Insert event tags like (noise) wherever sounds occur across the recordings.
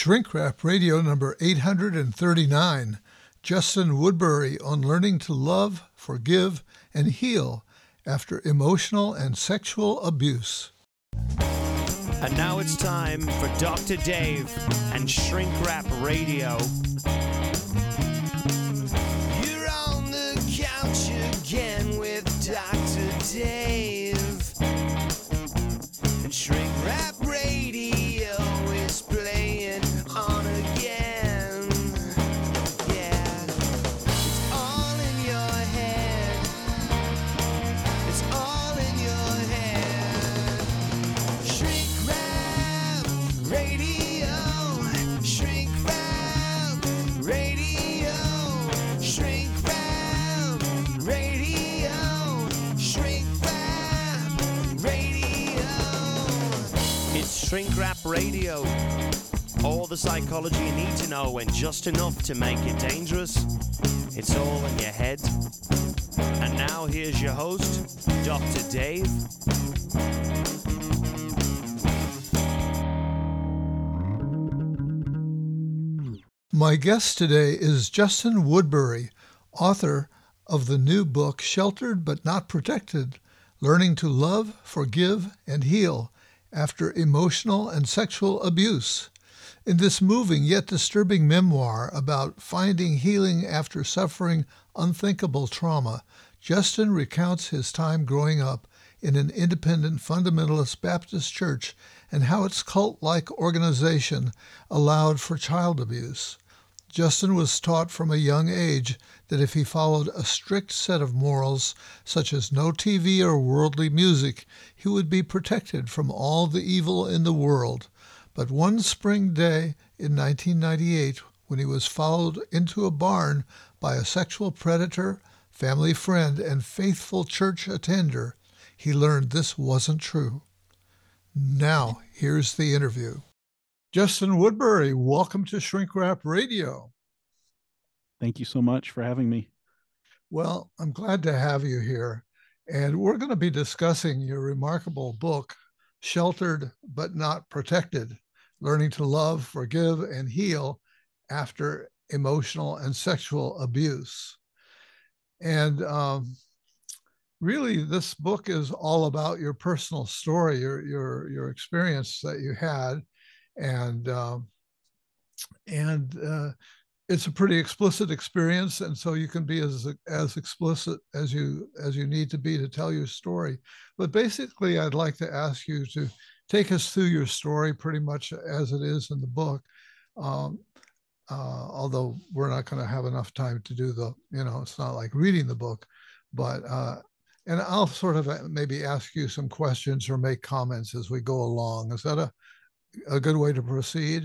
Shrink Rap Radio number 839. Justin Woodbury on learning to love, forgive, and heal after emotional and sexual abuse. And now it's time for Dr. Dave and Shrink Rap Radio. Shrink Rap Radio. All the psychology you need to know and just enough to make it dangerous. It's all in your head. And now here's your host, Dr. Dave. My guest today is Justin Woodbury, author of the new book Sheltered but Not Protected Learning to Love, Forgive, and Heal After Emotional and Sexual Abuse. In this moving yet disturbing memoir about finding healing after suffering unthinkable trauma, Justin recounts his time growing up in an independent fundamentalist Baptist church and how its cult like organization allowed for child abuse. Justin was taught from a young age that if he followed a strict set of morals, such as no TV or worldly music, he would be protected from all the evil in the world. But one spring day in 1998, when he was followed into a barn by a sexual predator, family friend, and faithful church attender, he learned this wasn't true. Now, here's the interview. Justin Woodbury, welcome to Shrink Rap Radio. Thank you so much for having me. Well, I'm glad to have you here. And we're going to be discussing your remarkable book, Sheltered but Not Protected Learning to Love, Forgive, and Heal After Emotional and Sexual Abuse. And um, really, this book is all about your personal story, your, your, your experience that you had. And, um, and, uh, it's a pretty explicit experience and so you can be as as explicit as you as you need to be to tell your story. But basically i'd like to ask you to take us through your story pretty much as it is in the book um, uh, although we're not going to have enough time to do the you know it's not like reading the book but uh, and i'll sort of uh, maybe ask you some questions or make comments as we go along. Is that a, a good way to proceed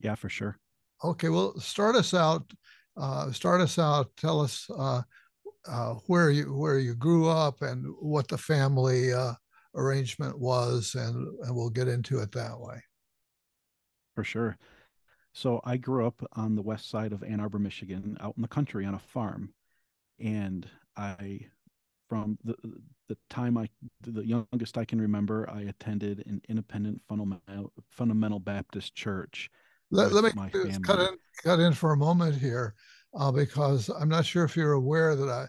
Yeah, for sure. Okay, well, start us out. Uh, start us out. Tell us uh, uh, where you where you grew up and what the family uh, arrangement was, and and we'll get into it that way. For sure. So I grew up on the west side of Ann Arbor, Michigan, out in the country on a farm. And I from the the time I the youngest I can remember, I attended an independent fundamental fundamental Baptist church. Let, let me just cut in cut in for a moment here, uh, because I'm not sure if you're aware that I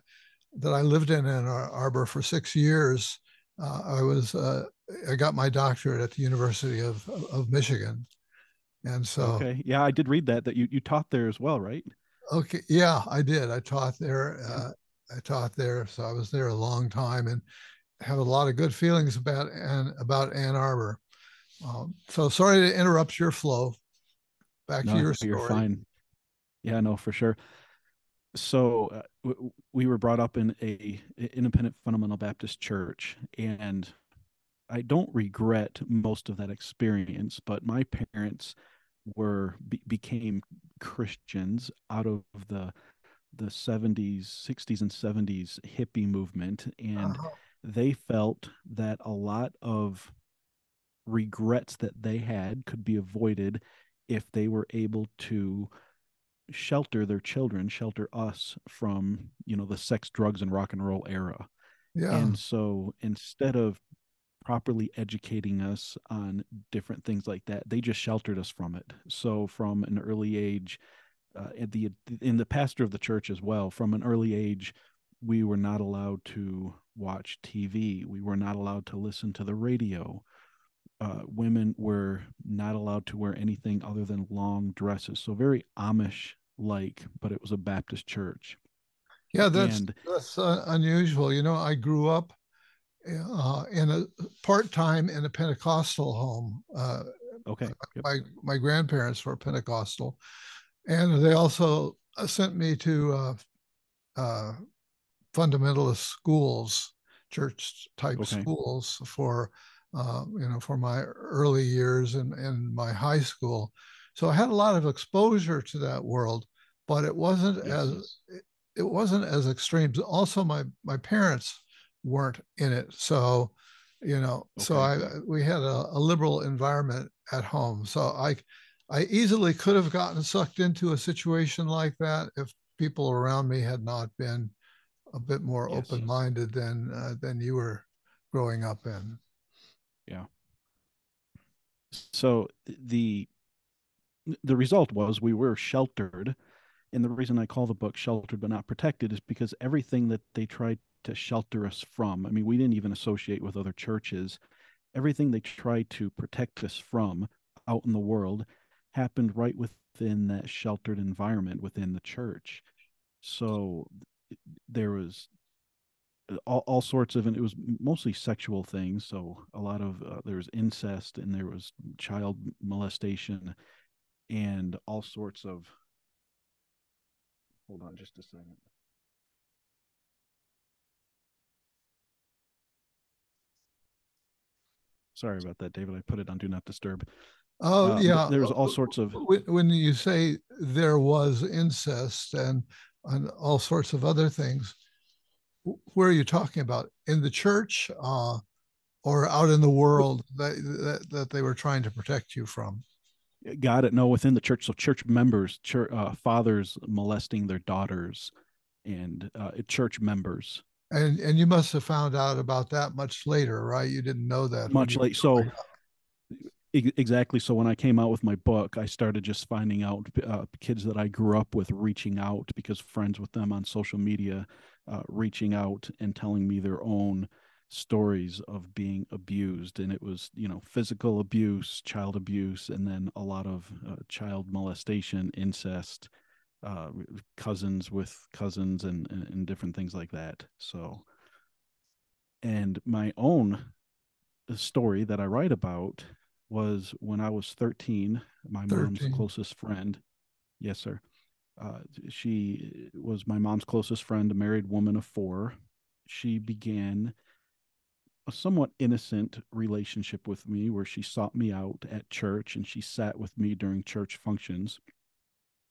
that I lived in Ann Arbor for six years. Uh, I was uh, I got my doctorate at the University of of Michigan, and so Okay. Yeah, I did read that that you you taught there as well, right? Okay, yeah, I did. I taught there. Uh, I taught there, so I was there a long time and have a lot of good feelings about and about Ann Arbor. Um, so sorry to interrupt your flow. Back No, to your story. you're fine. Yeah, no, for sure. So uh, w- we were brought up in a independent fundamental Baptist church, and I don't regret most of that experience. But my parents were be, became Christians out of the the 70s, 60s, and 70s hippie movement, and Uh-huh. they felt that a lot of regrets that they had could be avoided if they were able to shelter their children, shelter us from, you know, the sex, drugs, and rock and roll era. Yeah. And so instead of properly educating us on different things like that. They just sheltered us from it. So from an early age, uh, at the in the pastor of the church as well, from an early age, we were not allowed to watch TV. We were not allowed to listen to the radio. Uh, women were not allowed to wear anything other than long dresses. So very Amish like, but it was a Baptist church. Yeah, that's and, that's uh, unusual. You know, I grew up uh, in a part time in a Pentecostal home. Uh, okay. Yep. My my grandparents were Pentecostal, and they also uh, sent me to uh, uh, fundamentalist schools, church type okay. schools for uh, you know for my early years and in my high school. So I had a lot of exposure to that world, but it wasn't yes. as it wasn't as extreme. Also, my my parents weren't in it, so you know, okay. so I we had a, a liberal environment at home. So I I easily could have gotten sucked into a situation like that if people around me had not been a bit more yes. open-minded than uh, than you were growing up in. Yeah. So the the result was we were sheltered, and the reason I call the book "Sheltered but Not Protected" is because everything that they tried to shelter us from. I mean, we didn't even associate with other churches. Everything they tried to protect us from out in the world happened right within that sheltered environment within the church. So there was uh, all, all sorts of and it was mostly sexual things so a lot of uh, there was incest and there was child molestation and all sorts of hold on just a second sorry about that david i put it on do not disturb Oh uh, yeah, there's all sorts of. When you say there was incest and and all sorts of other things, where are you talking about? In the church, uh, or out in the world that, that, that they were trying to protect you from? Got it. No, within the church. So church members, church uh, fathers molesting their daughters, and uh, church members. And and you must have found out about that much later, right? You didn't know that much late. So exactly so when i came out with my book i started just finding out uh, kids that i grew up with reaching out because friends with them on social media uh, reaching out and telling me their own stories of being abused and it was you know physical abuse child abuse and then a lot of uh, child molestation incest uh, cousins with cousins and, and, and different things like that so. And my own story that i write about was when I was 13, my 13. mom's closest friend. Yes, sir. Uh, she was my mom's closest friend, a married woman of four. She began a somewhat innocent relationship with me where she sought me out at church and she sat with me during church functions.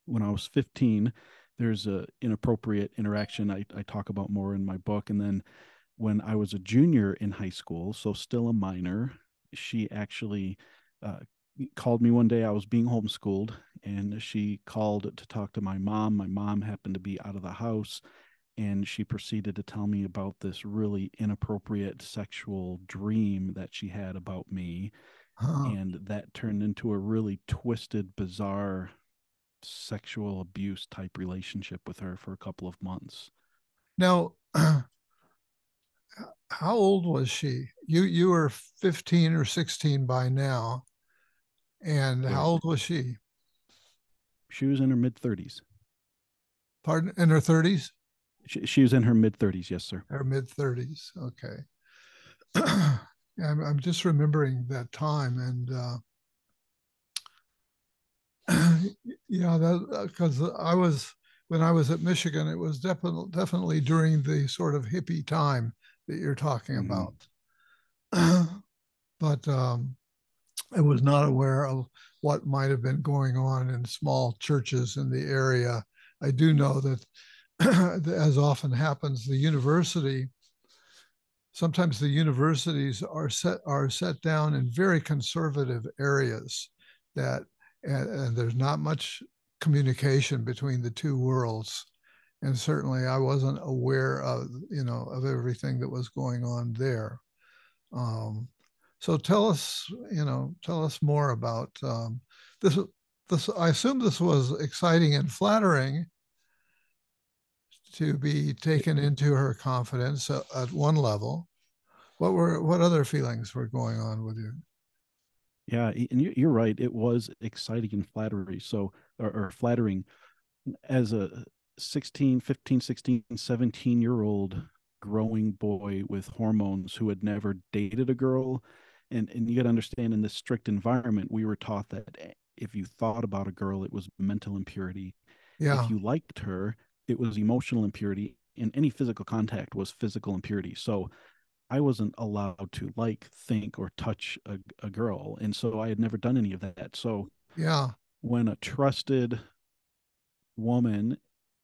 When I was 15, there's a inappropriate interaction I, I talk about more in my book. And then when I was a junior in high school, so still a minor, she actually uh, called me one day. I was being homeschooled, and she called to talk to my mom. My mom happened to be out of the house, and she proceeded to tell me about this really inappropriate sexual dream that she had about me. And that turned into a really twisted, bizarre sexual abuse type relationship with her for a couple of months. Now, (clears throat) how old was she? You you were 15 or 16 by now. And how old was she? She was in her mid 30s. Pardon? In her 30s? She, she was in her mid 30s, yes, sir. Her mid 30s. Okay. (clears throat) I'm, I'm just remembering that time. And uh, (clears throat) yeah, that because uh, I was, when I was at Michigan, it was definitely, definitely during the sort of hippie time that you're talking mm-hmm. about. (clears throat) but um, I was not aware of what might have been going on in small churches in the area. I do know that, (clears throat) as often happens, the university sometimes the universities are set are set down in very conservative areas that and, and, there's not much communication between the two worlds and certainly i wasn't aware of you know of everything that was going on there um, So tell us, you know, tell us more about um, this. This I assume this was exciting and flattering to be taken into her confidence at one level. What were what other feelings were going on with you? Yeah, and you're right. It was exciting and flattery. So, or, or flattering as a 16, 15, 16, 17 year old growing boy with hormones who had never dated a girl. And, and you got to understand in this strict environment, we were taught that eh, if you thought about a girl, it was mental impurity. Yeah. If you liked her, it was emotional impurity. And any physical contact was physical impurity. So I wasn't allowed to like, think, or touch a, a girl. And so I had never done any of that. So, yeah. When a trusted woman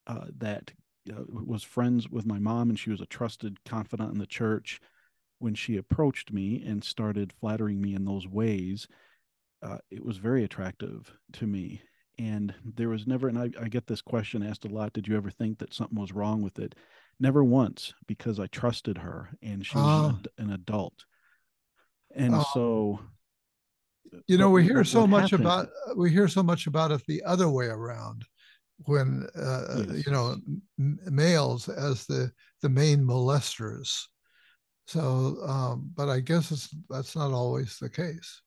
uh, that uh, was friends with my mom and she was a trusted confidant in the church, when she approached me and started flattering me in those ways, uh, it was very attractive to me. And there was never, and I, I get this question asked a lot did you ever think that something was wrong with it? Never once, because I trusted her and she was an, ah. an, adult. And uh, so you know we hear so much happened, about we hear so much about it the other way around when uh, yes. you know m- males as the the main molesters. So um, but i guess it's that's not always the case.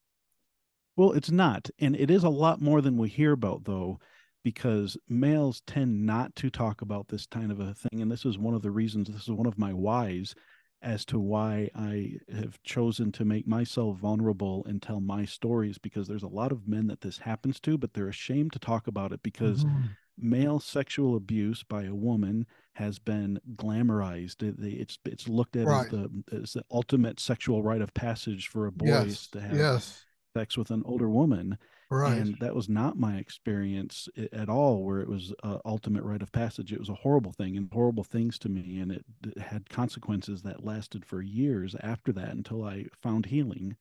Well it's not and it is a lot more than we hear about though because males tend not to talk about this kind of a thing and this is one of the reasons this is one of my whys as to why I have chosen to make myself vulnerable and tell my stories because there's a lot of men that this happens to, but they're ashamed to talk about it because mm-hmm male sexual abuse by a woman has been glamorized. It's it's looked at right. as the as the ultimate sexual rite of passage for a boy yes. to have yes. sex with an older woman. Right. And that was not my experience at all, where it was a ultimate rite of passage. It was a horrible thing and horrible things to me, and it, it had consequences that lasted for years after that until I found healing.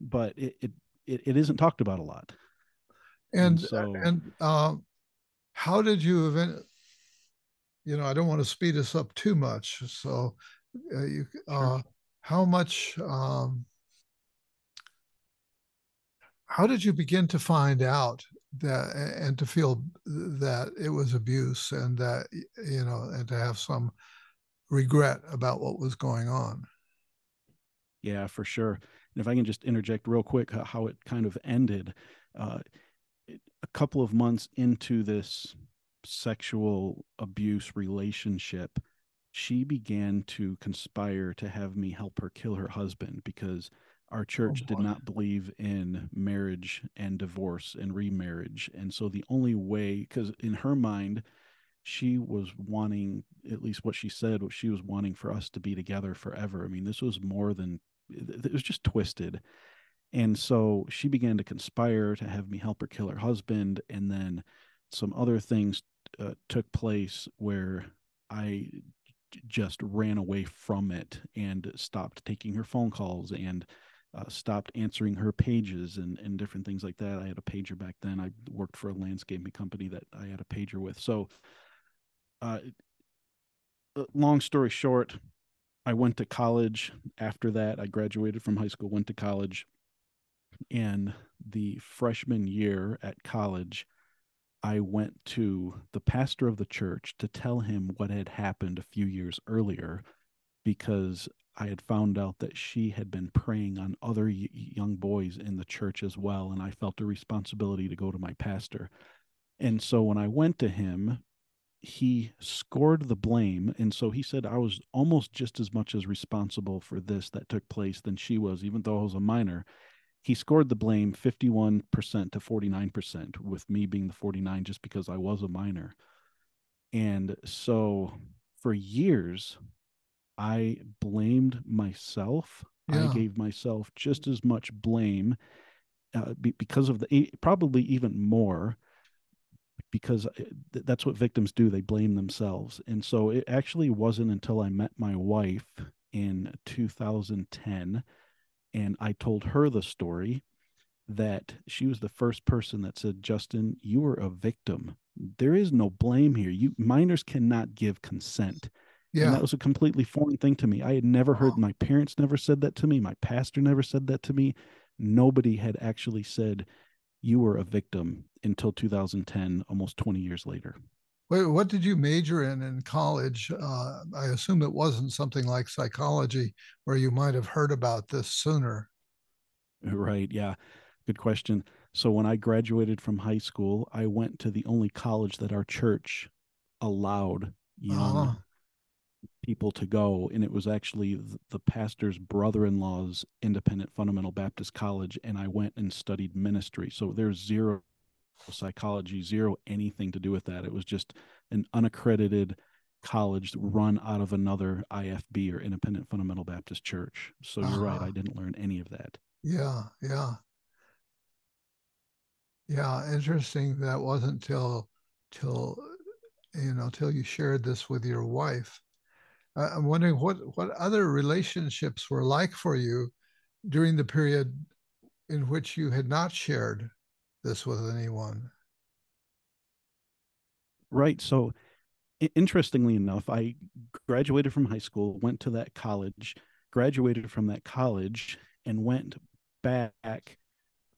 But it it, it, it isn't talked about a lot. And and, so, and uh, how did you event you know i don't want to speed us up too much so uh, you uh, sure. how much um, how did you begin to find out that and to feel that it was abuse and that you know and to have some regret about what was going on yeah for sure and if i can just interject real quick how it kind of ended uh, a couple of months into this sexual abuse relationship, she began to conspire to have me help her kill her husband because our oh, church oh did not believe in marriage and divorce and remarriage. And so the only way, because in her mind, she was wanting, at least what she said, what she was wanting for us to be together forever. I mean, this was more than, it was just twisted. And so she began to conspire to have me help her kill her husband. And then some other things uh, took place where I just ran away from it and stopped taking her phone calls and uh, stopped answering her pages and, and different things like that. I had a pager back then. I worked for a landscaping company that I had a pager with. So, uh, uh long story short, I went to college after that. I graduated from high school, went to college, in the freshman year at college, I went to the pastor of the church to tell him what had happened a few years earlier because I had found out that she had been preying on other young boys in the church as well. And I felt a responsibility to go to my pastor. And so when I went to him, he scored the blame. And so he said I was almost just as much as responsible for this that took place than she was, even though I was a minor he scored the blame 51% to 49% with me being the 49 just because I was a minor. And so for years I blamed myself. Yeah. I gave myself just as much blame uh, be, because of the probably even more because uh, that's what victims do they blame themselves and so it actually wasn't until i met my wife in 2010 and I told her the story that she was the first person that said, Justin, you were a victim. There is no blame here. You minors cannot give consent. Yeah. And that was a completely foreign thing to me. I had never heard Wow. my parents never said that to me. My pastor never said that to me. Nobody had actually said you were a victim until 2010, almost 20 years later. Wait, what did you major in in college? Uh, I assume it wasn't something like psychology where you might have heard about this sooner. Right. Yeah. Good question. So when I graduated from high school, I went to the only college that our church allowed young Ah. people to go. And it was actually the pastor's brother in law's independent fundamental Baptist college. And I went and studied ministry. So there's zero psychology, zero anything to do with that. It was just an unaccredited college run out of another IFB or independent fundamental Baptist church. So you're right. Uh-huh. I didn't learn any of that. Yeah, yeah. Yeah, interesting. That wasn't till till you know till you shared this with your wife. Uh, I'm wondering what what other relationships were like for you during the period in which you had not shared this with anyone. Right. So, interestingly enough, I graduated from high school, went to that college, graduated from that college, and went back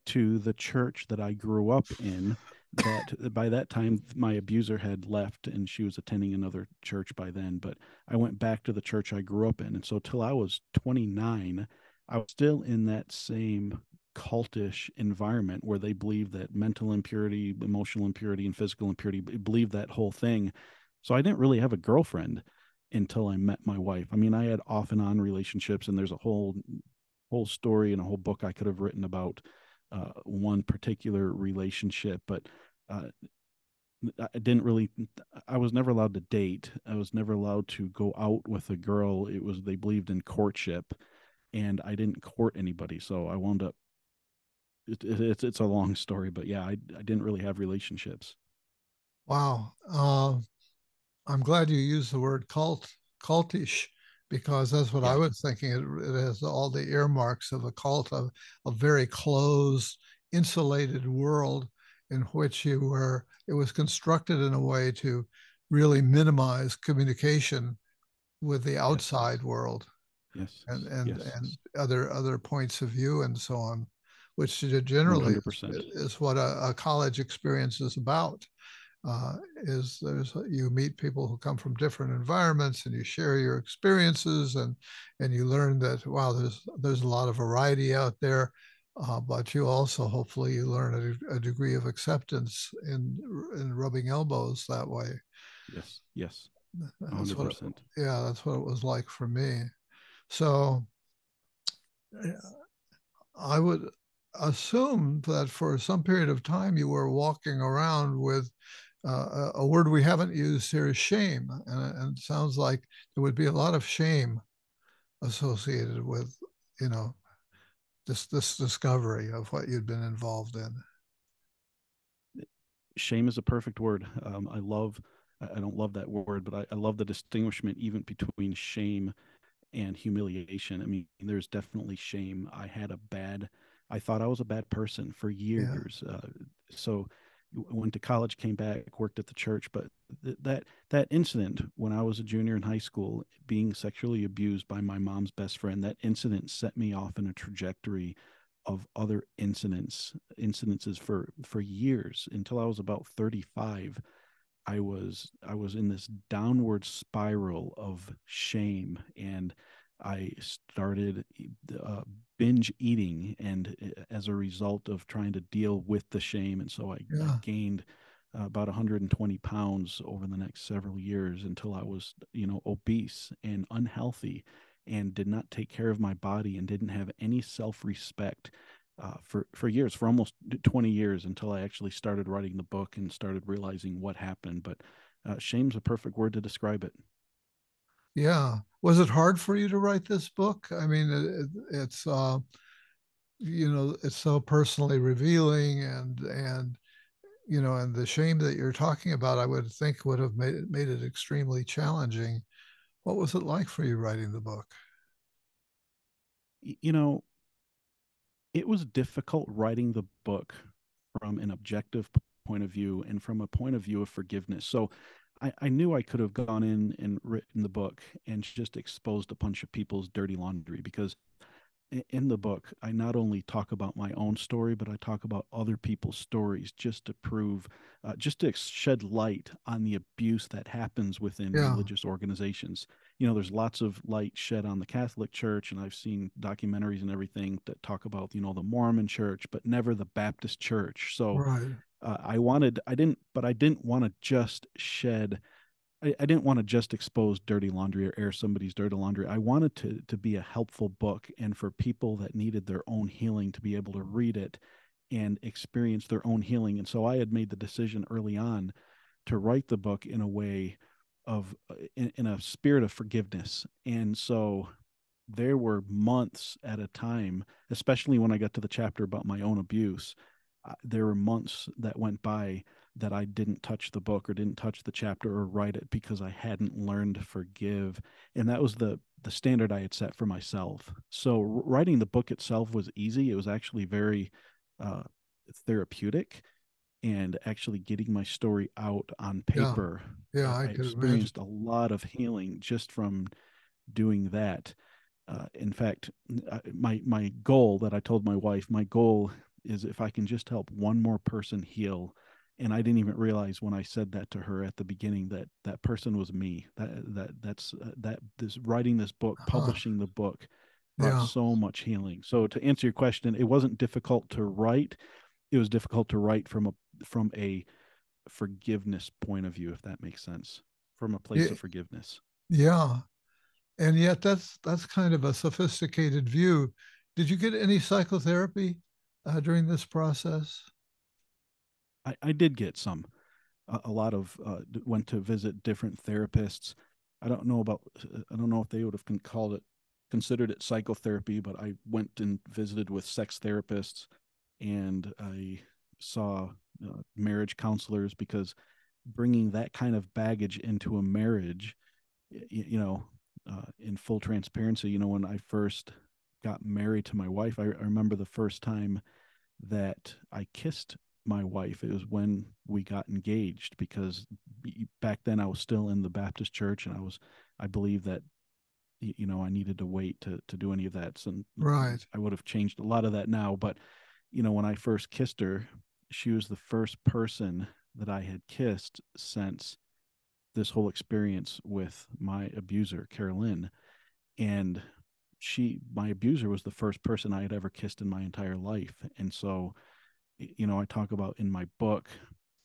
to the church that I grew up in. That by that time, my abuser had left and she was attending another church by then. But I went back to the church I grew up in. And so, till I was 29, I was still in that same cultish environment where they believe that mental impurity, emotional impurity, and physical impurity believe that whole thing. So I didn't really have a girlfriend until I met my wife. I mean, I had off and on relationships, and there's a whole whole story and a whole book I could have written about uh, one particular relationship, but uh, I didn't really. I was never allowed to date. I was never allowed to go out with a girl. It was they believed in courtship, and I didn't court anybody. So I wound up it, it, it's it's a long story, but yeah, I I didn't really have relationships. Wow. Uh, I'm glad you used the word cult, cultish, because that's what I was thinking. It, it has all the earmarks of a cult, of a very closed, insulated world in which you were, it was constructed in a way to really minimize communication with the outside world Yes, and and yes, and other other points of view and so on, which generally is, 100%. is what a, a college experience is about. Uh, is there's you meet people who come from different environments and you share your experiences and and you learn that wow there's there's a lot of variety out there uh, but you also hopefully you learn a, a degree of acceptance in in rubbing elbows that way yes, yes, that's hundred what percent. yeah that's what it was like for me so I would assume that for some period of time you were walking around with uh, a, word we haven't used here is shame. And, and it sounds like there would be a lot of shame associated with, you know, this, this discovery of what you'd been involved in. Shame is a perfect word. Um, I love. I I don't love that word, but I, I love the distinguishment even between shame and humiliation. I mean, there's definitely shame. I had a bad. I thought I was a bad person for years. Uh, so went to college, came back, worked at the church, but th- that that incident when I was a junior in high school, being sexually abused by my mom's best friend, that incident set me off in a trajectory of other incidents incidences for for years until I was about 35 I was I was in this downward spiral of shame and I started uh, binge eating and uh, as a result of trying to deal with the shame and so I, Yeah. I gained uh, about 120 pounds over the next several years until I was you know obese and unhealthy and did not take care of my body and didn't have any self-respect uh, for for years, for almost 20 years, until I actually started writing the book and started realizing what happened. But uh, shame's a perfect word to describe it. Yeah. Was it hard for you to write this book? I mean, it, it, it's, uh, you know, it's so personally revealing and, and, you know, and the shame that you're talking about, I would think would have made it, made it extremely challenging. What was it like for you writing the book? You know, it was difficult writing the book from an objective point of view and from a point of view of forgiveness. So I, I knew I could have gone in and written the book and just exposed a bunch of people's dirty laundry because in the book, I not only talk about my own story, but I talk about other people's stories just to prove, uh, just to shed light on the abuse that happens within yeah. religious organizations. You know, there's lots of light shed on the Catholic Church, and I've seen documentaries and everything that talk about, you know, the Mormon Church, but never the Baptist Church. So right. Uh, I wanted, I didn't, but I didn't want to just shed I, I didn't want to just expose dirty laundry or air somebody's dirty laundry. I wanted to to be a helpful book and for people that needed their own healing to be able to read it and experience their own healing. And so I had made the decision early on to write the book in a way of uh, in, in a spirit of forgiveness. And so there were months at a time, especially when I got to the chapter about my own abuse. There were months that went by that I didn't touch the book or didn't touch the chapter or write it because I hadn't learned to forgive. And that was the the standard I had set for myself. So writing the book itself was easy. It was actually very uh, therapeutic and actually getting my story out on paper. Yeah, yeah I, I experienced imagine. a lot of healing just from doing that. Uh, in fact, my my goal that I told my wife, my goal is if I can just help one more person heal, and I didn't even realize when I said that to her at the beginning that that person was me. That that that's uh, that this writing this book, publishing the book, brought yeah. so much healing. So to answer your question, it wasn't difficult to write. It was difficult to write from a from a forgiveness point of view, if that makes sense, from a place yeah. of forgiveness. Yeah, and yet that's that's kind of a sophisticated view. Did you get any psychotherapy uh, during this process? I, I did get some. A, a lot of uh, went to visit different therapists. I don't know about. Uh, I don't know if they would have called it considered it psychotherapy, but I went and visited with sex therapists, and I saw uh, marriage counselors because bringing that kind of baggage into a marriage, you, you know, uh, in full transparency, you know, when I first got married to my wife, I, I remember the first time that I kissed my wife. It was when we got engaged because back then I was still in the Baptist church and I was, I believe that, you know, I needed to wait to, to do any of that. So right. I would have changed a lot of that now. But, you know, when I first kissed her, she was the first person that I had kissed since this whole experience with my abuser, Carolyn. And she, my abuser was the first person I had ever kissed in my entire life. And so, you know, I talk about in my book,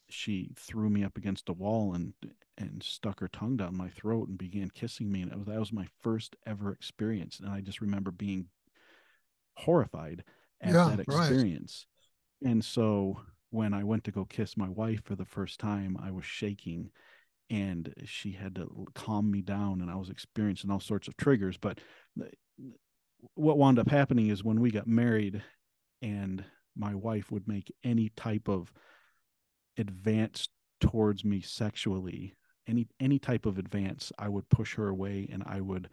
she threw me up against a wall and and stuck her tongue down my throat and began kissing me. And was, that was my first ever experience. And I just remember being horrified at yeah, that experience. Right. And so when I went to go kiss my wife for the first time, I was shaking and she had to calm me down and I was experiencing all sorts of triggers. But uh, what wound up happening is when we got married and my wife would make any type of advance towards me sexually any any type of advance i would push her away and i would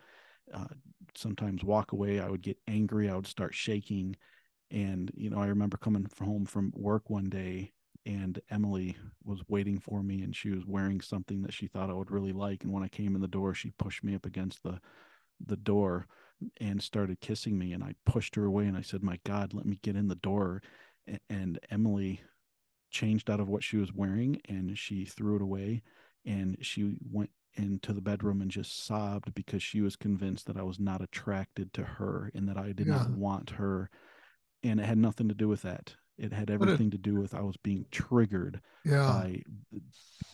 uh, sometimes walk away. I would get angry. I would start shaking. And you know i remember coming home from work one day and emily was waiting for me and she was wearing something that she thought i would really like. And when i came in the door she pushed me up against the the door and started kissing me and I pushed her away and I said, "My god, let me get in the door." And Emily changed out of what she was wearing and she threw it away and she went into the bedroom and just sobbed because she was convinced that I was not attracted to her and that I did yeah. not want her and it had nothing to do with that. It had everything to do with I was being triggered yeah. by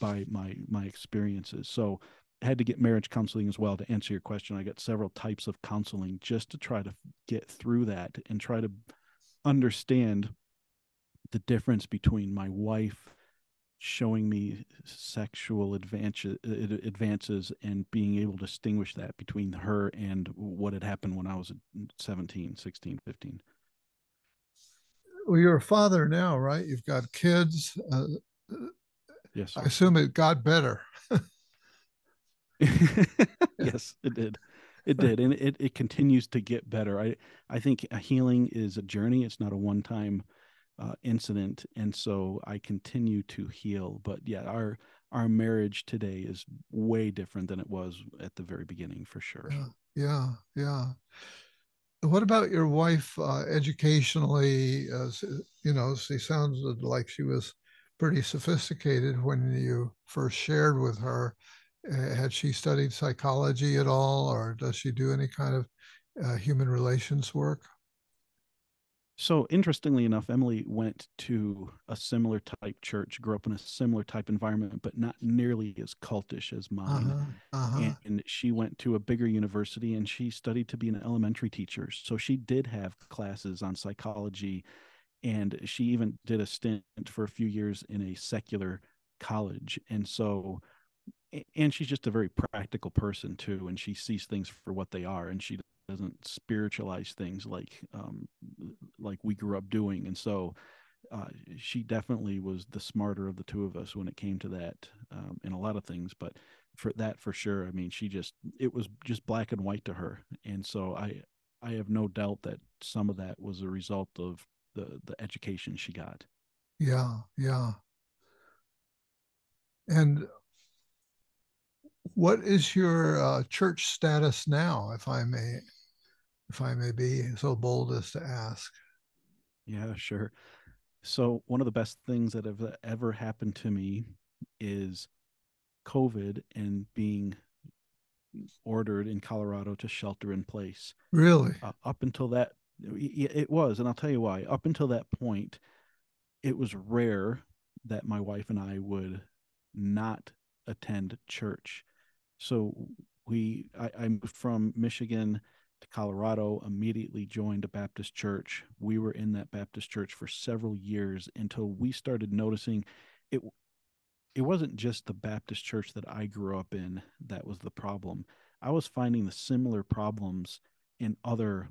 by my my experiences. So had to get marriage counseling as well to answer your question. I got several types of counseling just to try to get through that and try to understand the difference between my wife showing me sexual advances advances and being able to distinguish that between her and what had happened when I was 17, 16, 15. Well, you're a father now, right? You've got kids. Uh, yes. I assume it got better. (laughs) (laughs) yes, it did. It did. And it, it continues to get better. I, I think healing is a journey. It's not a one time uh, incident, and so I continue to heal. But yeah, our our marriage today is way different than it was at the very beginning, for sure. Yeah, yeah, yeah. What about your wife uh, educationally? Uh, you know, she sounded like she was pretty sophisticated when you first shared with her. Uh, had she studied psychology at all, or does she do any kind of uh, human relations work? So interestingly enough, Emily went to a similar type church, grew up in a similar type environment, but not nearly as cultish as mine. Uh-huh, uh-huh. And she went to a bigger university and she studied to be an elementary teacher. So she did have classes on psychology and she even did a stint for a few years in a secular college. And so and she's just a very practical person too and she sees things for what they are and she doesn't spiritualize things like um, like we grew up doing, and so uh, she definitely was the smarter of the two of us when it came to that um, in a lot of things. But for that, for sure, I mean, she just it was just black and white to her, and so I I have no doubt that some of that was a result of the the education she got. Yeah, yeah. And what is your uh, church status now, if I may, if I may be so bold as to ask? Yeah, sure. So one of the best things that have ever happened to me is COVID and being ordered in Colorado to shelter in place. Really? Uh, up until that, it was, and I'll tell you why. Up until that point, it was rare that my wife and I would not attend church. So we, I, I moved from Michigan to Colorado, immediately joined a Baptist church. We were in that Baptist church for several years until we started noticing it. It wasn't just the Baptist church that I grew up in that was the problem. I was finding the similar problems in other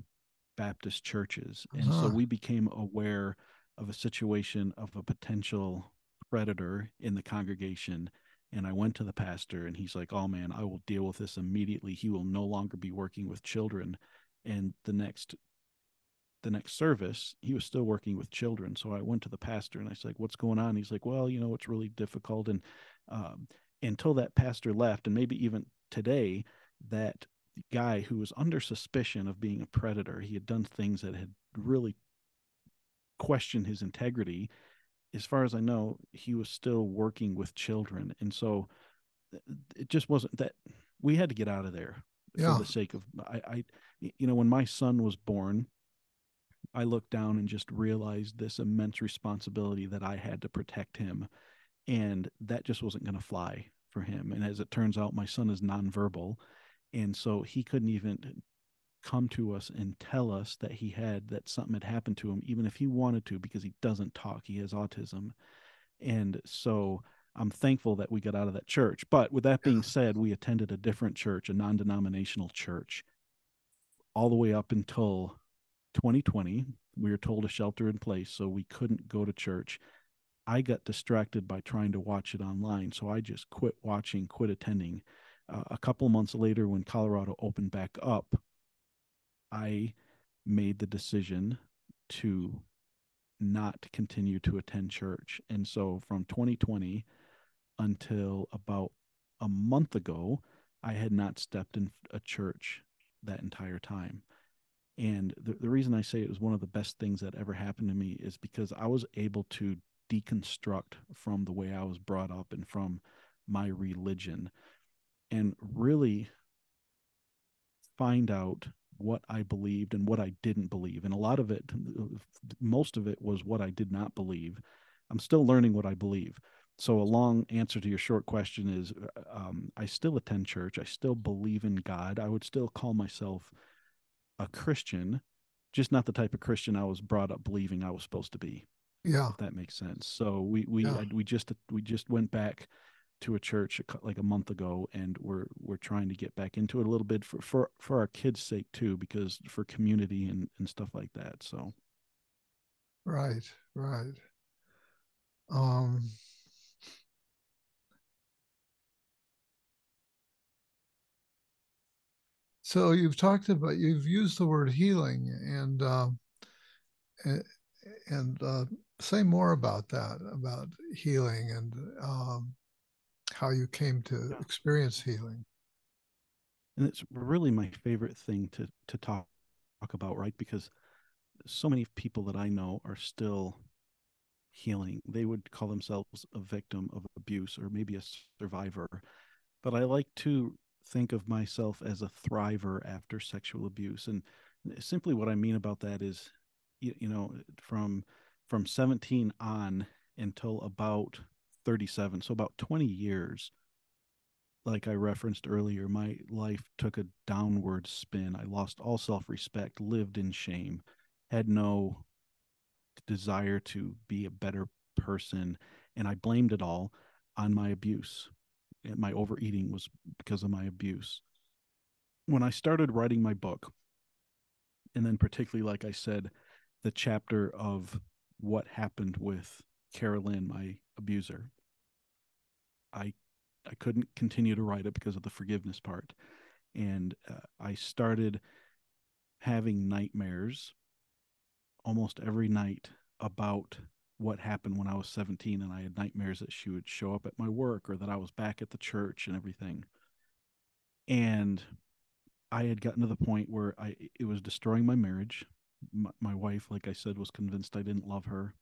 Baptist churches. And uh-huh. so we became aware of a situation of a potential predator in the congregation and I went to the pastor and he's like, "Oh man, I will deal with this immediately. He will no longer be working with children." And the next the next service, he was still working with children. So I went to the pastor and I said, "What's going on?" He's like, "Well, you know, it's really difficult." And um, until that pastor left, and maybe even today, that guy who was under suspicion of being a predator, he had done things that had really questioned his integrity as far as I know, he was still working with children, and so uh, it just wasn't that we had to get out of there yeah. for the sake of I, I, you know, when my son was born, I looked down and just realized this immense responsibility that I had to protect him, and that just wasn't going to fly for him. And as it turns out, my son is nonverbal, and so he couldn't even come to us and tell us that he had that something had happened to him even if he wanted to because he doesn't talk he has autism. And so i'm thankful that we got out of that church. But with that being said we attended a different church a non-denominational church all the way up until 2020 we were told to shelter in place so we couldn't go to church. I got distracted by trying to watch it online so i just quit watching quit attending. Uh, a couple months later when colorado opened back up I made the decision to not continue to attend church. And so from 2020 until about a month ago, I had not stepped in a church that entire time. And the, the reason I say it was one of the best things that ever happened to me is because I was able to deconstruct from the way I was brought up and from my religion and really find out what I believed and what I didn't believe. And a lot of it, most of it was what I did not believe. I'm still learning what I believe. So, a long answer to your short question is uh, um, I still attend church. I still believe in God. I would still call myself a Christian, just not the type of Christian I was brought up believing I was supposed to be. Yeah. If that makes sense. So, we, we, yeah. I, we just, we just went back to a church like a month ago and we're we're trying to get back into it a little bit for for, for our kids sake too because for community and and stuff like that so. Right right. Um. So you've talked about you've used the word healing and uh, and uh, say more about that, about healing and um, how you came to Yeah. experience healing. and it's really my favorite thing to to talk talk about right because so many people that i know are still healing they would call themselves a victim of abuse or maybe a survivor but i like to think of myself as a thriver after sexual abuse and simply what i mean about that is you, you know from from 17 on until about 37 so about 20 years like I referenced earlier, my life took a downward spin. I lost all self respect, lived in shame, had no desire to be a better person. And I blamed it all on my abuse. My overeating was because of my abuse. When I started writing my book, and then particularly, like I said, the chapter of what happened with Carolyn, my abuser, I I couldn't continue to write it because of the forgiveness part. And uh, I started having nightmares almost every night about what happened when I was 17. And I had nightmares that she would show up at my work or that I was back at the church and everything. And I had gotten to the point where I it was destroying my marriage. My, my wife, like I said, was convinced I didn't love her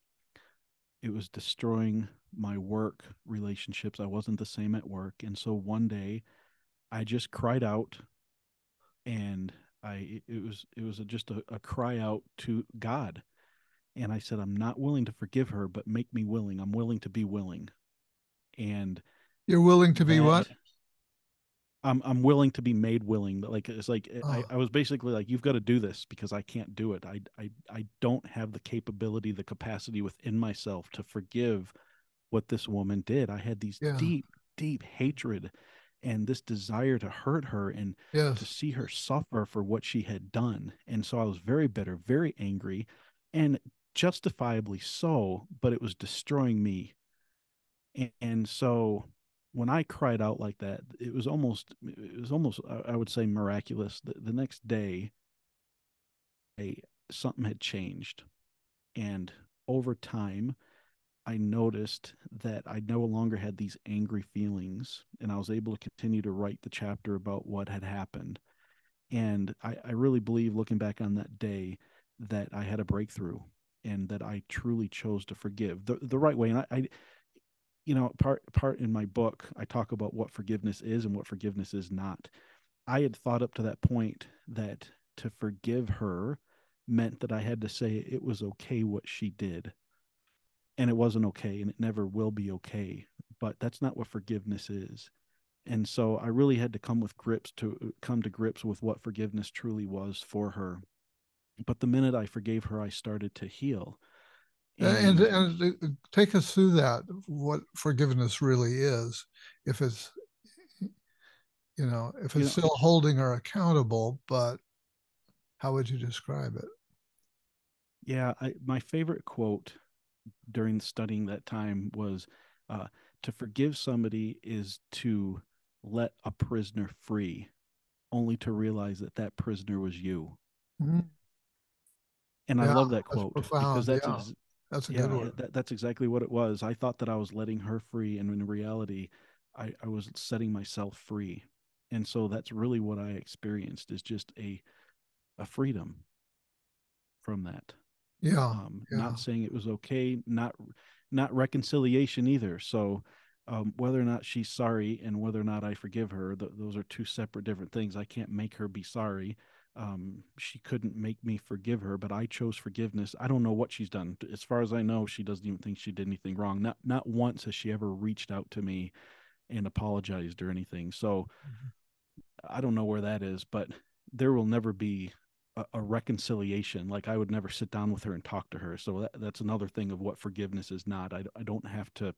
it was destroying my work relationships. I wasn't the same at work. And so one day I just cried out and I it was it was a, just a, a cry out to God. And I said, I'm not willing to forgive her, but make me willing. I'm willing to be willing. And You're willing to be that- what? I'm I'm willing to be made willing. But like it's like I, Oh. I was basically like, you've got to do this because I can't do it. I I I don't have the capability, the capacity within myself to forgive what this woman did. I had these Yeah. deep, deep hatred and this desire to hurt her and to see her suffer for what she had done. And so I was very bitter, very angry, and justifiably so, but it was destroying me. And, and so when I cried out like that, it was almost it was almost I I would say miraculous. The, the next day, a something had changed, and over time, I noticed that I no longer had these angry feelings, and I was able to continue to write the chapter about what had happened. And I, I really believe, looking back on that day, that I had a breakthrough, and that I truly chose to forgive the the right way. And I, I you know part part in my book i talk about what forgiveness is and what forgiveness is not. I had thought up to that point that to forgive her meant that i had to say it was okay what she did. And it wasn't okay and it never will be okay but that's not what forgiveness is. And so i really had to come with grips to come to grips with what forgiveness truly was for her. But the minute i forgave her i started to heal And, and and uh, take us through that. What forgiveness really is, if it's, you know, if You it's know- still holding her accountable, but how would you describe it? Yeah, I, my favorite quote during studying that time was uh, to forgive somebody is to let a prisoner free, only to realize that that prisoner was you. Mhm. And I love that quote profound, because that's yeah. ex- That's a yeah, good one. that, that's exactly what it was. I thought that I was letting her free, and in reality, I, I was setting myself free. And so that's really what I experienced is just a a freedom from that. Yeah. um, yeah. not saying it was okay, not not reconciliation either. So um, whether or not she's sorry and whether or not I forgive her, th- those are two separate different things. I can't make her be sorry. Um, she couldn't make me forgive her, but I chose forgiveness. I don't know what she's done. As far as I know, she doesn't even think she did anything wrong. Not not once has she ever reached out to me and apologized or anything. So I don't know where that is, but there will never be a, a reconciliation. Like I would never sit down with her and talk to her. So that, that's another thing of what forgiveness is not. I, I don't have to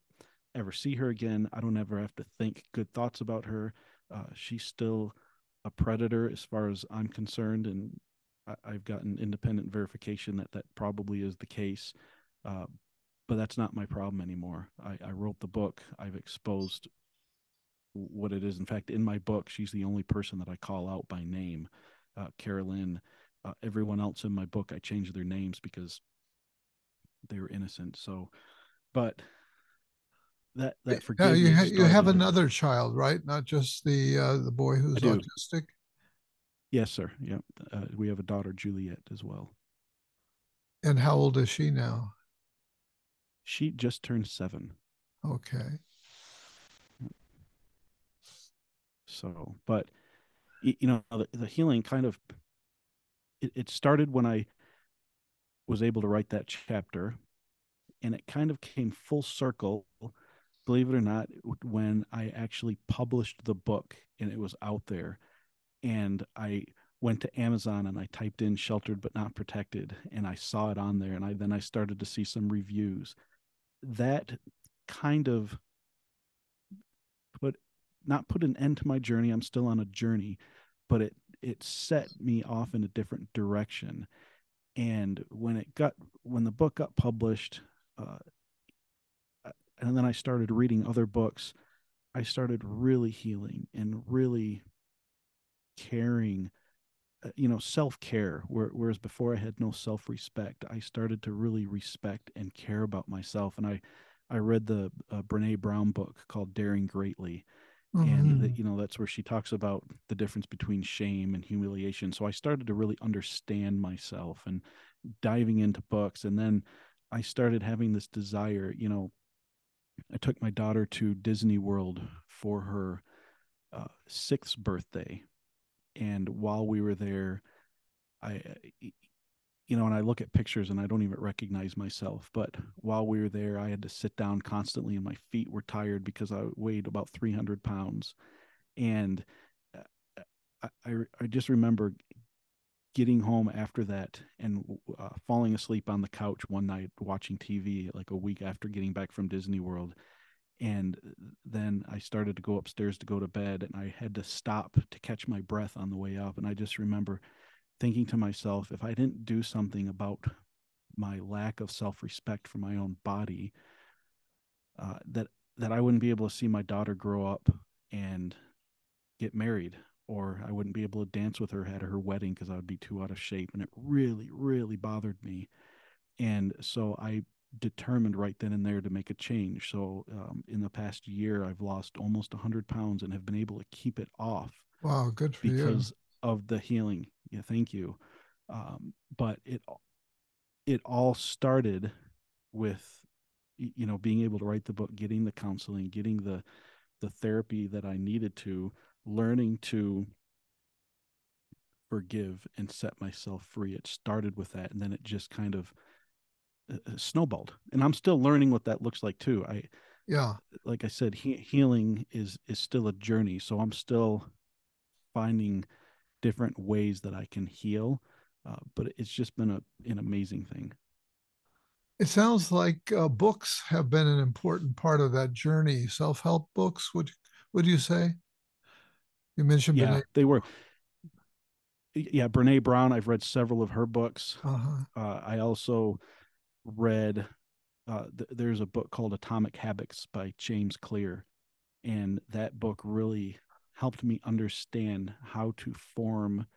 ever see her again. I don't ever have to think good thoughts about her. Uh, she's still a predator as far as I'm concerned, and I, I've gotten independent verification that that probably is the case. Uh, but that's not my problem anymore. I, I wrote the book. I've exposed what it is. In fact, in my book, she's the only person that I call out by name. Uh, Carolyn, uh, everyone else in my book, I changed their names because they were innocent. So, but that that Yeah, you ha- you have another child, right? Not just the uh, the boy who's autistic. Yes, sir. Yeah, uh, we have a daughter, Juliette, as well. And how old is she now? She just turned seven. Okay. So, but you know, the, the healing kind of it, it started when I was able to write that chapter, and it kind of came full circle. Believe it or not, when I actually published the book and it was out there, and I went to Amazon and I typed in "sheltered but not protected" and I saw it on there, and I then I started to see some reviews. That kind of put not put an end to my journey. I'm still on a journey, but it it set me off in a different direction. And when it got when the book got published, uh, and then I started reading other books, I started really healing and really caring. uh, You know, self care. Whereas before I had no self respect, I started to really respect and care about myself. And I, I read the uh, Brene Brown book called Daring Greatly, and Mhm. that you know that's where she talks about the difference between shame and humiliation so i started to really understand myself and diving into books and then i started having this desire you know i took my daughter to disney world for her uh, sixth birthday. And while we were there i you know and i look at pictures and i don't even recognize myself but while we were there i had to sit down constantly and my feet were tired because i weighed about 300 pounds. And uh, I, I, I just remember getting home after that and uh, falling asleep on the couch one night watching tv like a week after getting back from disney world. And then i started to go upstairs to go to bed and i had to stop to catch my breath on the way up. And i just remember thinking to myself if i didn't do something about my lack of self-respect for my own body uh, that that i wouldn't be able to see my daughter grow up and get married or i wouldn't be able to dance with her at her wedding because i would be too out of shape and it really really bothered me and so i determined right then and there to make a change so um, in the past year i've lost almost 100 pounds and have been able to keep it off Wow, good for you. because of the healing. Yeah, thank you. Um, but it it all started with you know being able to write the book, getting the counseling, getting the the therapy that I needed to, learning to forgive and set myself free. It started with that, and then it just kind of uh, uh, snowballed. And I'm still learning what that looks like too. I Yeah. like I said, he- healing is is still a journey. So I'm still finding different ways that I can heal. Uh, but it's just been a an amazing thing. It sounds like uh, books have been an important part of that journey. Self-help books, would would you say? You mentioned Yeah, Brene. they were. Yeah, Brene Brown. I've read several of her books. Uh-huh. Uh, I also read. Uh, th- there's a book called Atomic Habits by James Clear, and that book really helped me understand how to form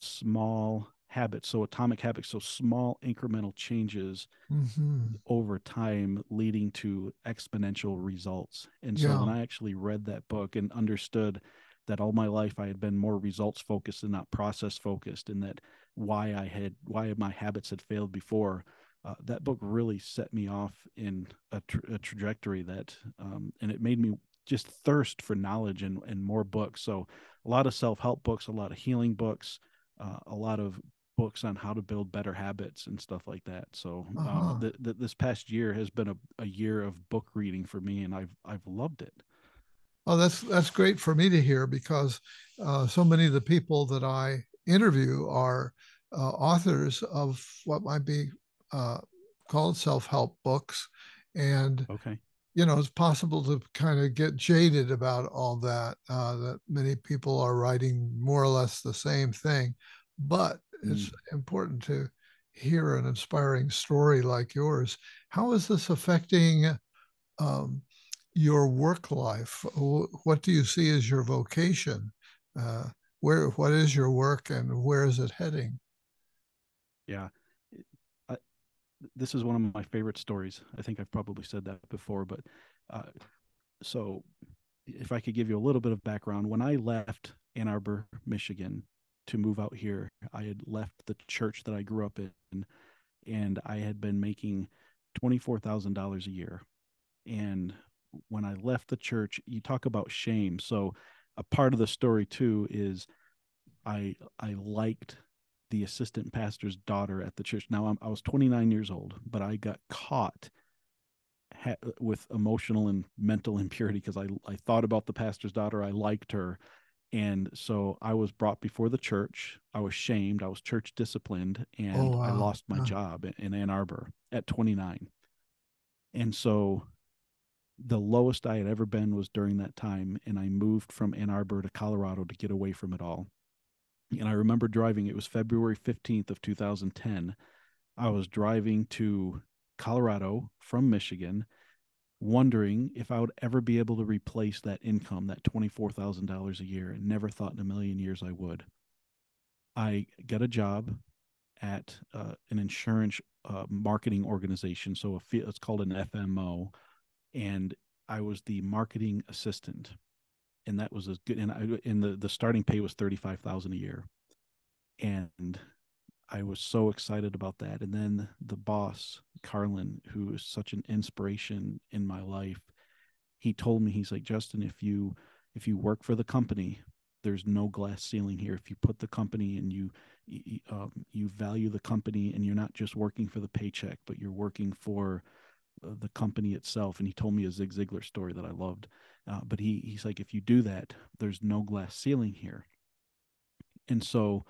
small habits. So atomic habits, so small incremental changes hmm over time leading to exponential results. And so when I actually read that book and understood that all my life I had been more results focused and not process focused, and that why I had why my habits had failed before, uh, that book really set me off in a, tra- a trajectory that, um, and it made me just thirst for knowledge and, and more books. So a lot of self help books, a lot of healing books, uh, a lot of books on how to build better habits and stuff like that. So Uh-huh. um, th- th- this past year has been a, a year of book reading for me, and I've I've loved it. Oh, that's that's great for me to hear because uh, so many of the people that I interview are uh, authors of what might be uh, called self-help books, and Okay. you know it's possible to kind of get jaded about all that. Uh, that many people are writing more or less the same thing, but it's important to hear an inspiring story like yours. How is this affecting? Um, your work life what do you see as your vocation uh, where what is your work and where is it heading Yeah. I, this is one of my favorite stories. I think I've probably said that before, but uh, so if I could give you a little bit of background, when I left Ann Arbor, Michigan to move out here, I had left the church that I grew up in and I had been making $24,000 a year. And when I left the church, you talk about shame. So a part of the story too is I I liked the assistant pastor's daughter at the church. Now I'm, i was 29 years old, but I got caught ha- with emotional and mental (laughs) impurity because I I thought about the pastor's daughter. I liked her, and so I was brought before the church. I was shamed. I was church disciplined, oh, and oh, wow. I lost my job in, in Ann Arbor at 29. And so the lowest I had ever been was during that time. And I moved from Ann Arbor to Colorado to get away from it all. And I remember driving, it was February 15th of 2010. I was driving to Colorado from Michigan, wondering if I would ever be able to replace that income, that $24,000 a year, and never thought in a million years I would. I got a job at uh, an insurance uh, marketing organization. So it's called an FMO and I was the marketing assistant, and that was as good. And I and the the starting pay was thirty five thousand a year, and I was so excited about that. And then the boss, Carlin, who is such an inspiration in my life, he told me he's like Justin, if you if you work for the company, there's no glass ceiling here. If you put the company and you um, you value the company, and you're not just working for the paycheck, but you're working for the company itself. And he told me a Zig Ziglar story that I loved. Uh, but he he's like, if you do that, there's no glass ceiling here. And so,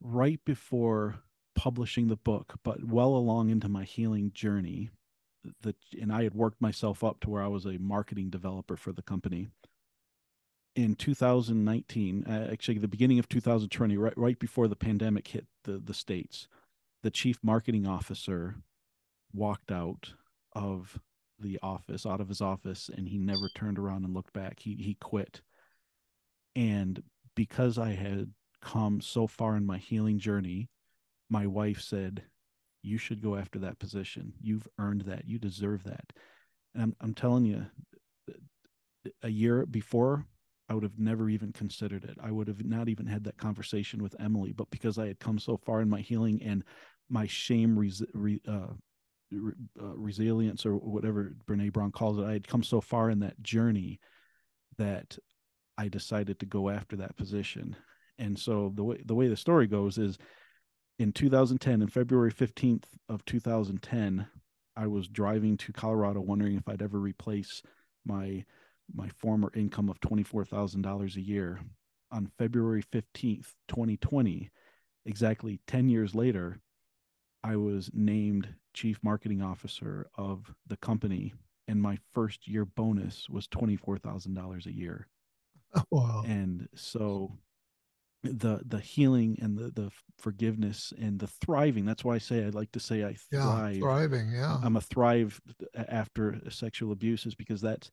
right before publishing the book, but well along into my healing journey, that and I had worked myself up to where I was a marketing developer for the company. In 2019, uh, actually the beginning of 2020, right right before the pandemic hit the the states, the chief marketing officer walked out of the office, out of his office, and he never turned around and looked back. He he quit. And because I had come so far in my healing journey, my wife said, You should go after that position. You've earned that. You deserve that. And I'm, I'm telling you, a year before, I would have never even considered it. I would have not even had that conversation with Emily. But because I had come so far in my healing and my shame res- re, uh, uh, resilience or whatever Brene Brown calls it. I had come so far in that journey that I decided to go after that position. And so the way the way the story goes is in 2010 in February 15th of 2010 I was driving to Colorado wondering if I'd ever replace my my former income of $24,000 a year. On February 15th, 2020, exactly 10 years later, I was named chief marketing officer of the company and my first year bonus was $24,000 a year. (laughs) Wow. And so the the healing and the the forgiveness and the thriving that's why i say i like to say i thrive. yeah, thriving yeah. I'm a thrive after sexual abuse is because that's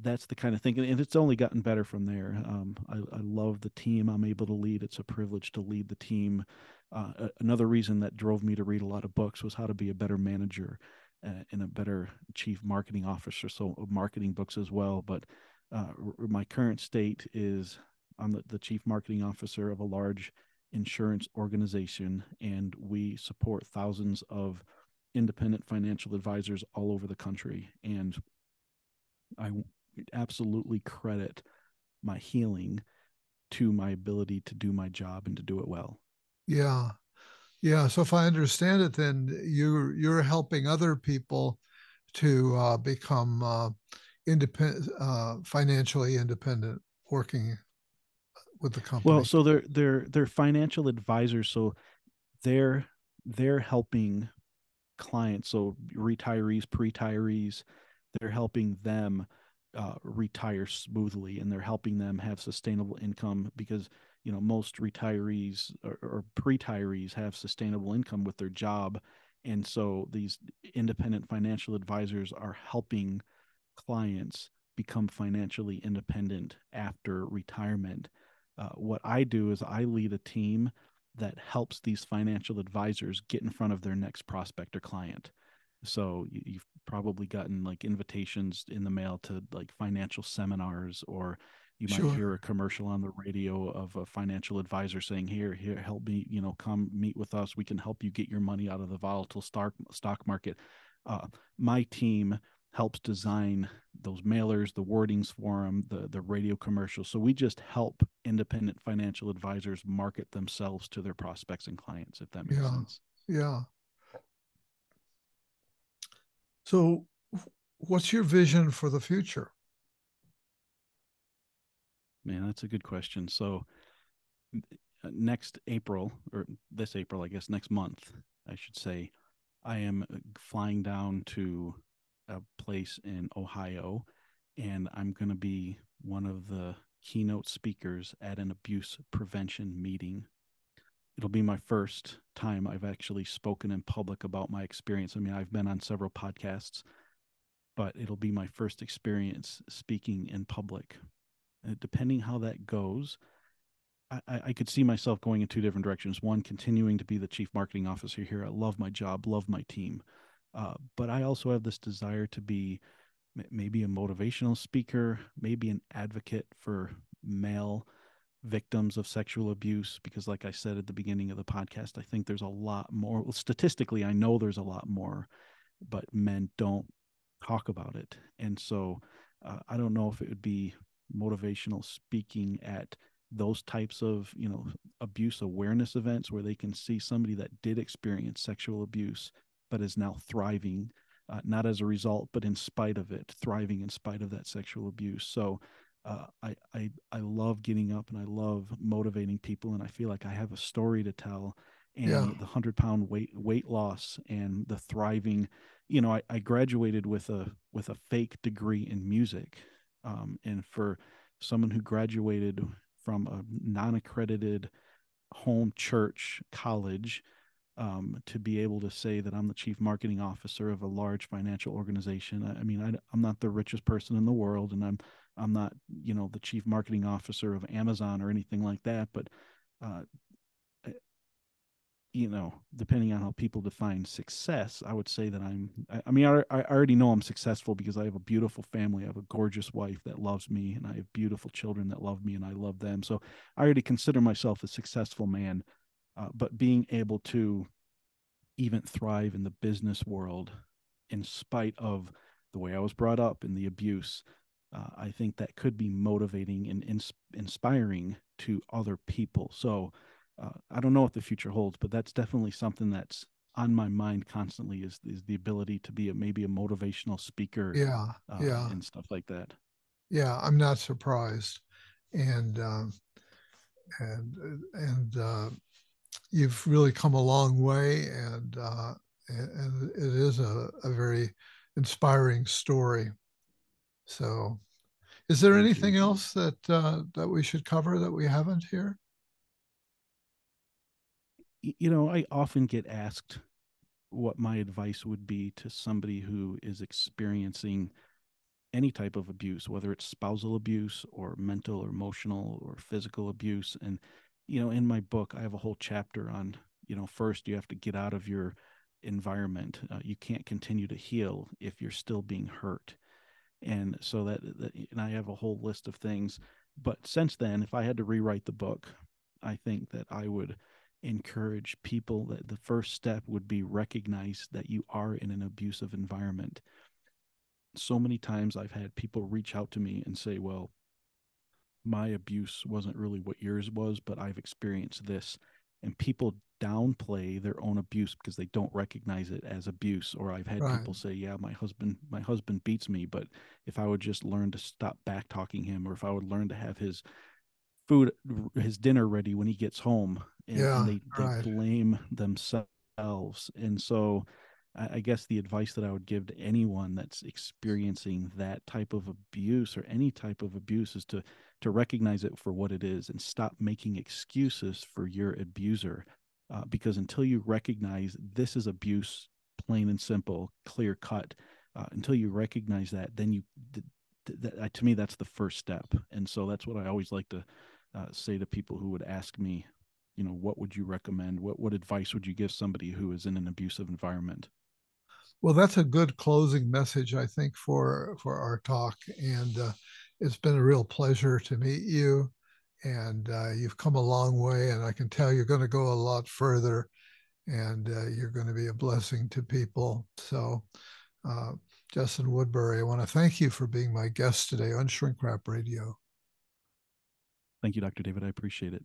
that's the kind of thing and it's only gotten better from there. Um, I, I love the team i'm able to lead. It's a privilege to lead the team uh, another reason that drove me to read a lot of books was how to be a better manager uh, and a better chief marketing officer. So uh, marketing books as well. But uh, r- my current state is I'm the, the chief marketing officer of a large insurance organization, and we support thousands of independent financial advisors all over the country. And I absolutely credit my healing to my ability to do my job and to do it well. Yeah. Yeah. So if I understand it, then you're you're helping other people to uh, become uh, independent, uh, financially independent, working with the company. Well, so they're they're they're financial advisors. So they're they're helping clients, so retirees, pre-retirees, they're helping them uh, retire smoothly, and they're helping them have sustainable income because you know most retirees or, or pre-retirees have sustainable income with their job and so these independent financial advisors are helping clients become financially independent after retirement uh, what i do is i lead a team that helps these financial advisors get in front of their next prospect or client. So you've probably gotten like invitations in the mail to like financial seminars, or you might Sure. hear a commercial on the radio of a financial advisor saying, "Here, here, help me, you know, come meet with us. We can help you get your money out of the volatile stock stock market." Uh, my team helps design those mailers, the wordings for them, the the radio commercials. So we just help independent financial advisors market themselves to their prospects and clients, if that makes Yeah. sense. Yeah. So, what's your vision for the future? Man, that's a good question. So uh, next April, or this April, I guess next month, I should say, I am uh, flying down to a place in Ohio, and I'm going to be one of the keynote speakers at an abuse prevention meeting. It'll be my first time I've actually spoken in public about my experience. I mean, I've been on several podcasts, but it'll be my first experience speaking in public. Uh, depending how that goes, I, I could see myself going in two different directions. One, continuing to be the chief marketing officer here. I love my job, love my team, uh, but I also have this desire to be maybe a motivational speaker, maybe an advocate for male victims of sexual abuse. Because, like I said at the beginning of the podcast, I think there's a lot more. Well, statistically, I know there's a lot more, but men don't talk about it. And so uh, I don't know if it would be motivational speaking at those types of you know abuse awareness events where they can see somebody that did experience sexual abuse but is now thriving uh, not as a result but in spite of it thriving in spite of that sexual abuse. So uh, I, I i love getting up and i love motivating people and i feel like i have a story to tell. And Yeah. the 100 pound weight weight loss and the thriving you know I, I graduated with a with a fake degree in music um, and for someone who graduated from a non-accredited home church college um, to be able to say that I'm the chief marketing officer of a large financial organization. I, I mean, I, I'm not the richest person in the world, and I'm I'm not you know the chief marketing officer of Amazon or anything like that. But uh, you know, depending on how people define success, I would say that I'm. I, mean, I, I already know I'm successful because I have a beautiful family. I have a gorgeous wife that loves me, and I have beautiful children that love me, and I love them. So I already consider myself a successful man. Uh, but being able to even thrive in the business world in spite of the way I was brought up and the abuse, uh, I think that could be motivating and ins- inspiring to other people. So uh, I don't know what the future holds, but that's definitely something that's on my mind constantly is is the ability to be a maybe a motivational speaker Yeah. uh, Yeah. and stuff like that. Yeah. I'm not surprised. And, um, and, and, uh, you've really come a long way and, uh, and, and it is a, a very inspiring story. So, is there Thank you. anything else that, uh, that we should cover that we haven't here? You know, I often get asked what my advice would be to somebody who is experiencing any type of abuse, whether it's spousal abuse or mental or emotional or physical abuse. And, you know, in my book, I have a whole chapter on, you know, first you have to get out of your environment. Uh, you can't continue to heal if you're still being hurt. And so that, that, and I have a whole list of things. But since then, if I had to rewrite the book, I think that I would encourage people that the first step would be recognize that you are in an abusive environment. So many times I've had people reach out to me and say, Well, my abuse wasn't really what yours was, but I've experienced this. And people downplay their own abuse because they don't recognize it as abuse. Or I've had Right. people say, Yeah, my husband, my husband beats me, but if I would just learn to stop back talking him, or if I would learn to have his food his dinner ready when he gets home and, Yeah, and they, they right. blame themselves and so I, I guess the advice that i would give to anyone that's experiencing that type of abuse or any type of abuse is to to recognize it for what it is and stop making excuses for your abuser uh, because until you recognize this is abuse plain and simple clear cut uh, until you recognize that then you th- th- that, to me that's the first step and so that's what i always like to uh, say to people who would ask me you know, what would you recommend? What what advice would you give somebody who is in an abusive environment? Well, that's a good closing message, I think, for for our talk. And uh, it's been a real pleasure to meet you. And uh, you've come a long way, and I can tell you're going to go a lot further, and uh, you're going to be a blessing to people. So, uh, Justin Woodbury, I want to thank you for being my guest today on Shrink Rap Radio. Thank you, Dr. David. I appreciate it.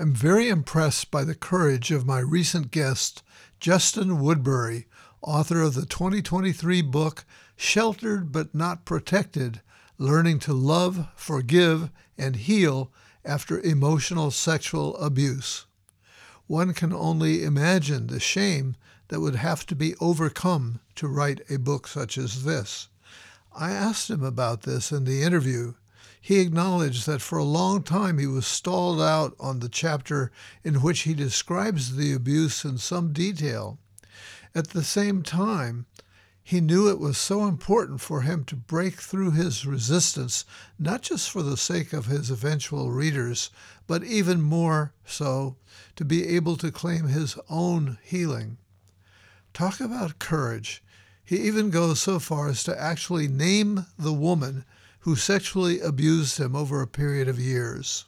I'm very impressed by the courage of my recent guest, Justin Woodbury, author of the 2023 book Sheltered but Not Protected Learning to Love, Forgive, and Heal After Emotional Sexual Abuse. One can only imagine the shame that would have to be overcome to write a book such as this. I asked him about this in the interview, he acknowledged that for a long time he was stalled out on the chapter in which he describes the abuse in some detail. At the same time, he knew it was so important for him to break through his resistance, not just for the sake of his eventual readers, but even more so to be able to claim his own healing. Talk about courage. He even goes so far as to actually name the woman who sexually abused him over a period of years.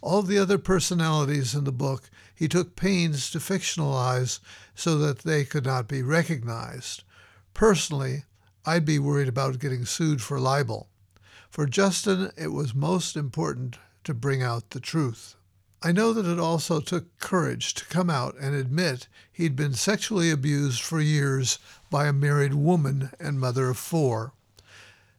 All the other personalities in the book he took pains to fictionalize so that they could not be recognized. Personally, I'd be worried about getting sued for libel. For Justin, it was most important to bring out the truth. I know that it also took courage to come out and admit he'd been sexually abused for years by a married woman and mother of four.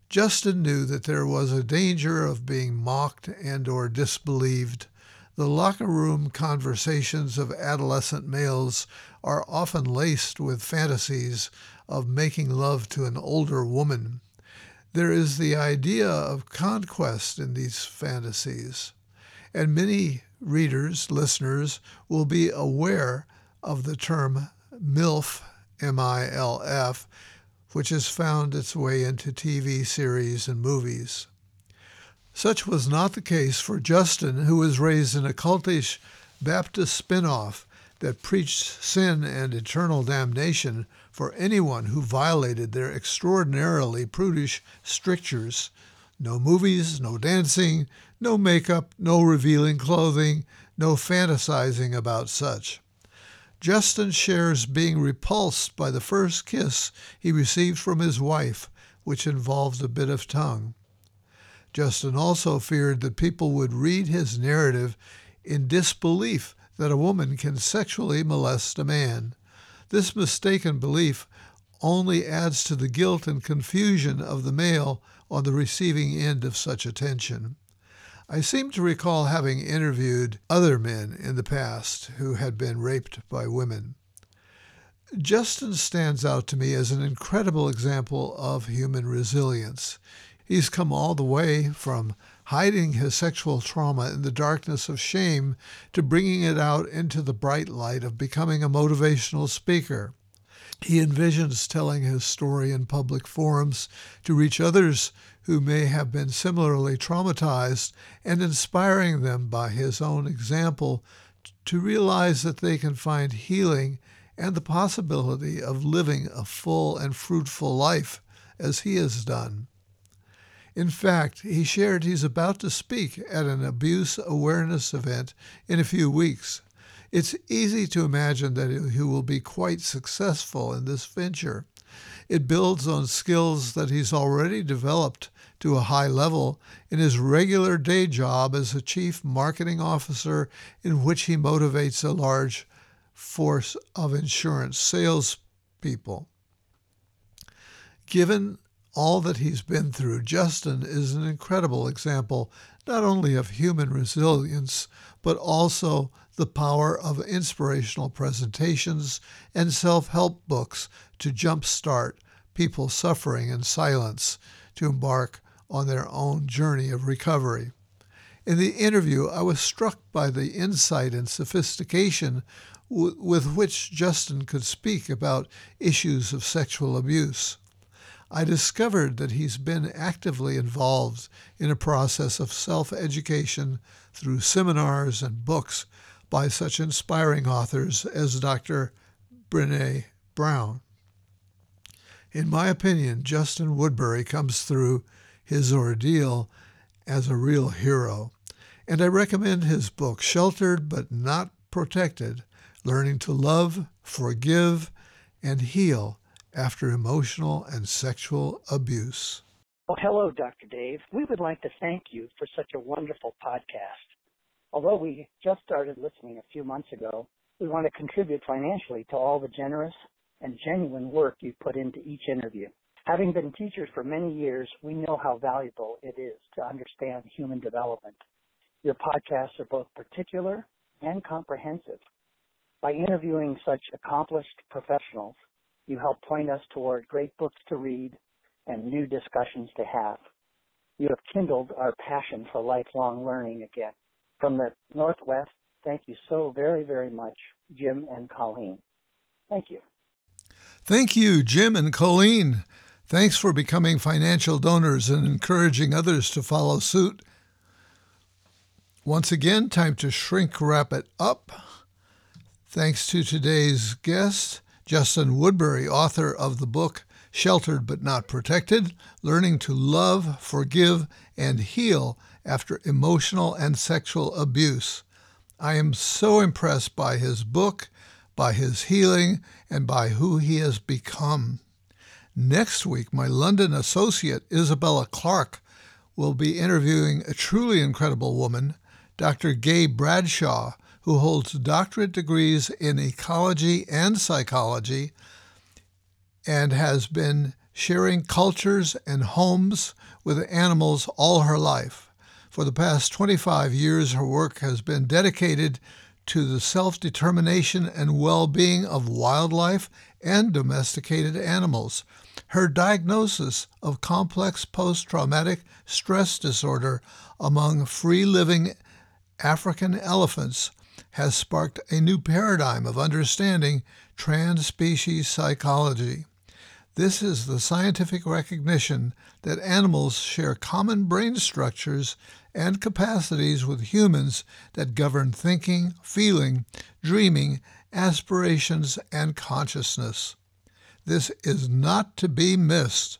Justin knew that there was a danger of being mocked and or disbelieved. The locker room conversations of adolescent males are often laced with fantasies of making love to an older woman. There is the idea of conquest in these fantasies, and many readers, listeners, will be aware of the term MILF, M I L F, which has found its way into TV series and movies. Such was not the case for Justin, who was raised in a cultish Baptist spin-off that preached sin and eternal damnation for anyone who violated their extraordinarily prudish strictures. No movies, no dancing, no makeup, no revealing clothing, no fantasizing about such. Justin shares being repulsed by the first kiss he received from his wife, which involved a bit of tongue. Justin also feared that people would read his narrative in disbelief that a woman can sexually molest a man. This mistaken belief only adds to the guilt and confusion of the male on the receiving end of such attention. I seem to recall having interviewed other men in the past who had been raped by women. Justin stands out to me as an incredible example of human resilience. He's come all the way from hiding his sexual trauma in the darkness of shame to bringing it out into the bright light of becoming a motivational speaker. He envisions telling his story in public forums to reach others who may have been similarly traumatized and inspiring them by his own example to realize that they can find healing and the possibility of living a full and fruitful life as he has done. In fact, he shared he's about to speak at an abuse awareness event in a few weeks. It's easy to imagine that he will be quite successful in this venture. It builds on skills that he's already developed to a high level in his regular day job as a chief marketing officer, in which he motivates a large force of insurance salespeople. Given all that he's been through, Justin is an incredible example not only of human resilience, but also the power of inspirational presentations and self help books to jumpstart people suffering in silence to embark on their own journey of recovery. In the interview, I was struck by the insight and sophistication w- with which Justin could speak about issues of sexual abuse. I discovered that he's been actively involved in a process of self education through seminars and books by such inspiring authors as Dr. Brene Brown. In my opinion, Justin Woodbury comes through his ordeal as a real hero, and I recommend his book, Sheltered but Not Protected Learning to Love, Forgive, and Heal after emotional and sexual abuse. Well, hello, Dr. Dave. We would like to thank you for such a wonderful podcast. Although we just started listening a few months ago, we want to contribute financially to all the generous and genuine work you put into each interview. Having been teachers for many years, we know how valuable it is to understand human development. Your podcasts are both particular and comprehensive. By interviewing such accomplished professionals, you help point us toward great books to read and new discussions to have. You have kindled our passion for lifelong learning again. From the Northwest, thank you so very, very much, Jim and Colleen. Thank you. Thank you, Jim and Colleen. Thanks for becoming financial donors and encouraging others to follow suit. Once again, time to shrink wrap it up. Thanks to today's guest, Justin Woodbury, author of the book Sheltered but Not Protected Learning to Love, Forgive, and Heal After Emotional and Sexual Abuse. I am so impressed by his book, by his healing, and by who he has become. Next week, my London associate, Isabella Clark, will be interviewing a truly incredible woman, Dr. Gay Bradshaw, who holds doctorate degrees in ecology and psychology and has been sharing cultures and homes with animals all her life. For the past 25 years, her work has been dedicated to the self determination and well being of wildlife and domesticated animals. Her diagnosis of complex post traumatic stress disorder among free living African elephants has sparked a new paradigm of understanding trans-species psychology. This is the scientific recognition that animals share common brain structures and capacities with humans that govern thinking, feeling, dreaming, aspirations, and consciousness. This is not to be missed,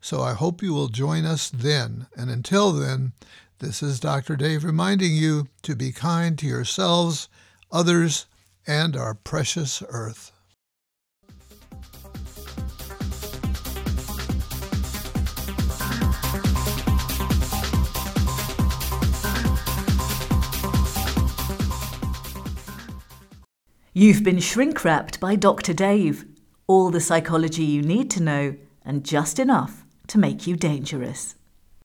so I hope you will join us then. And until then, this is Dr. Dave reminding you to be kind to yourselves, others, and our precious earth. You've been shrink wrapped by Dr. Dave. All the psychology you need to know, and just enough to make you dangerous.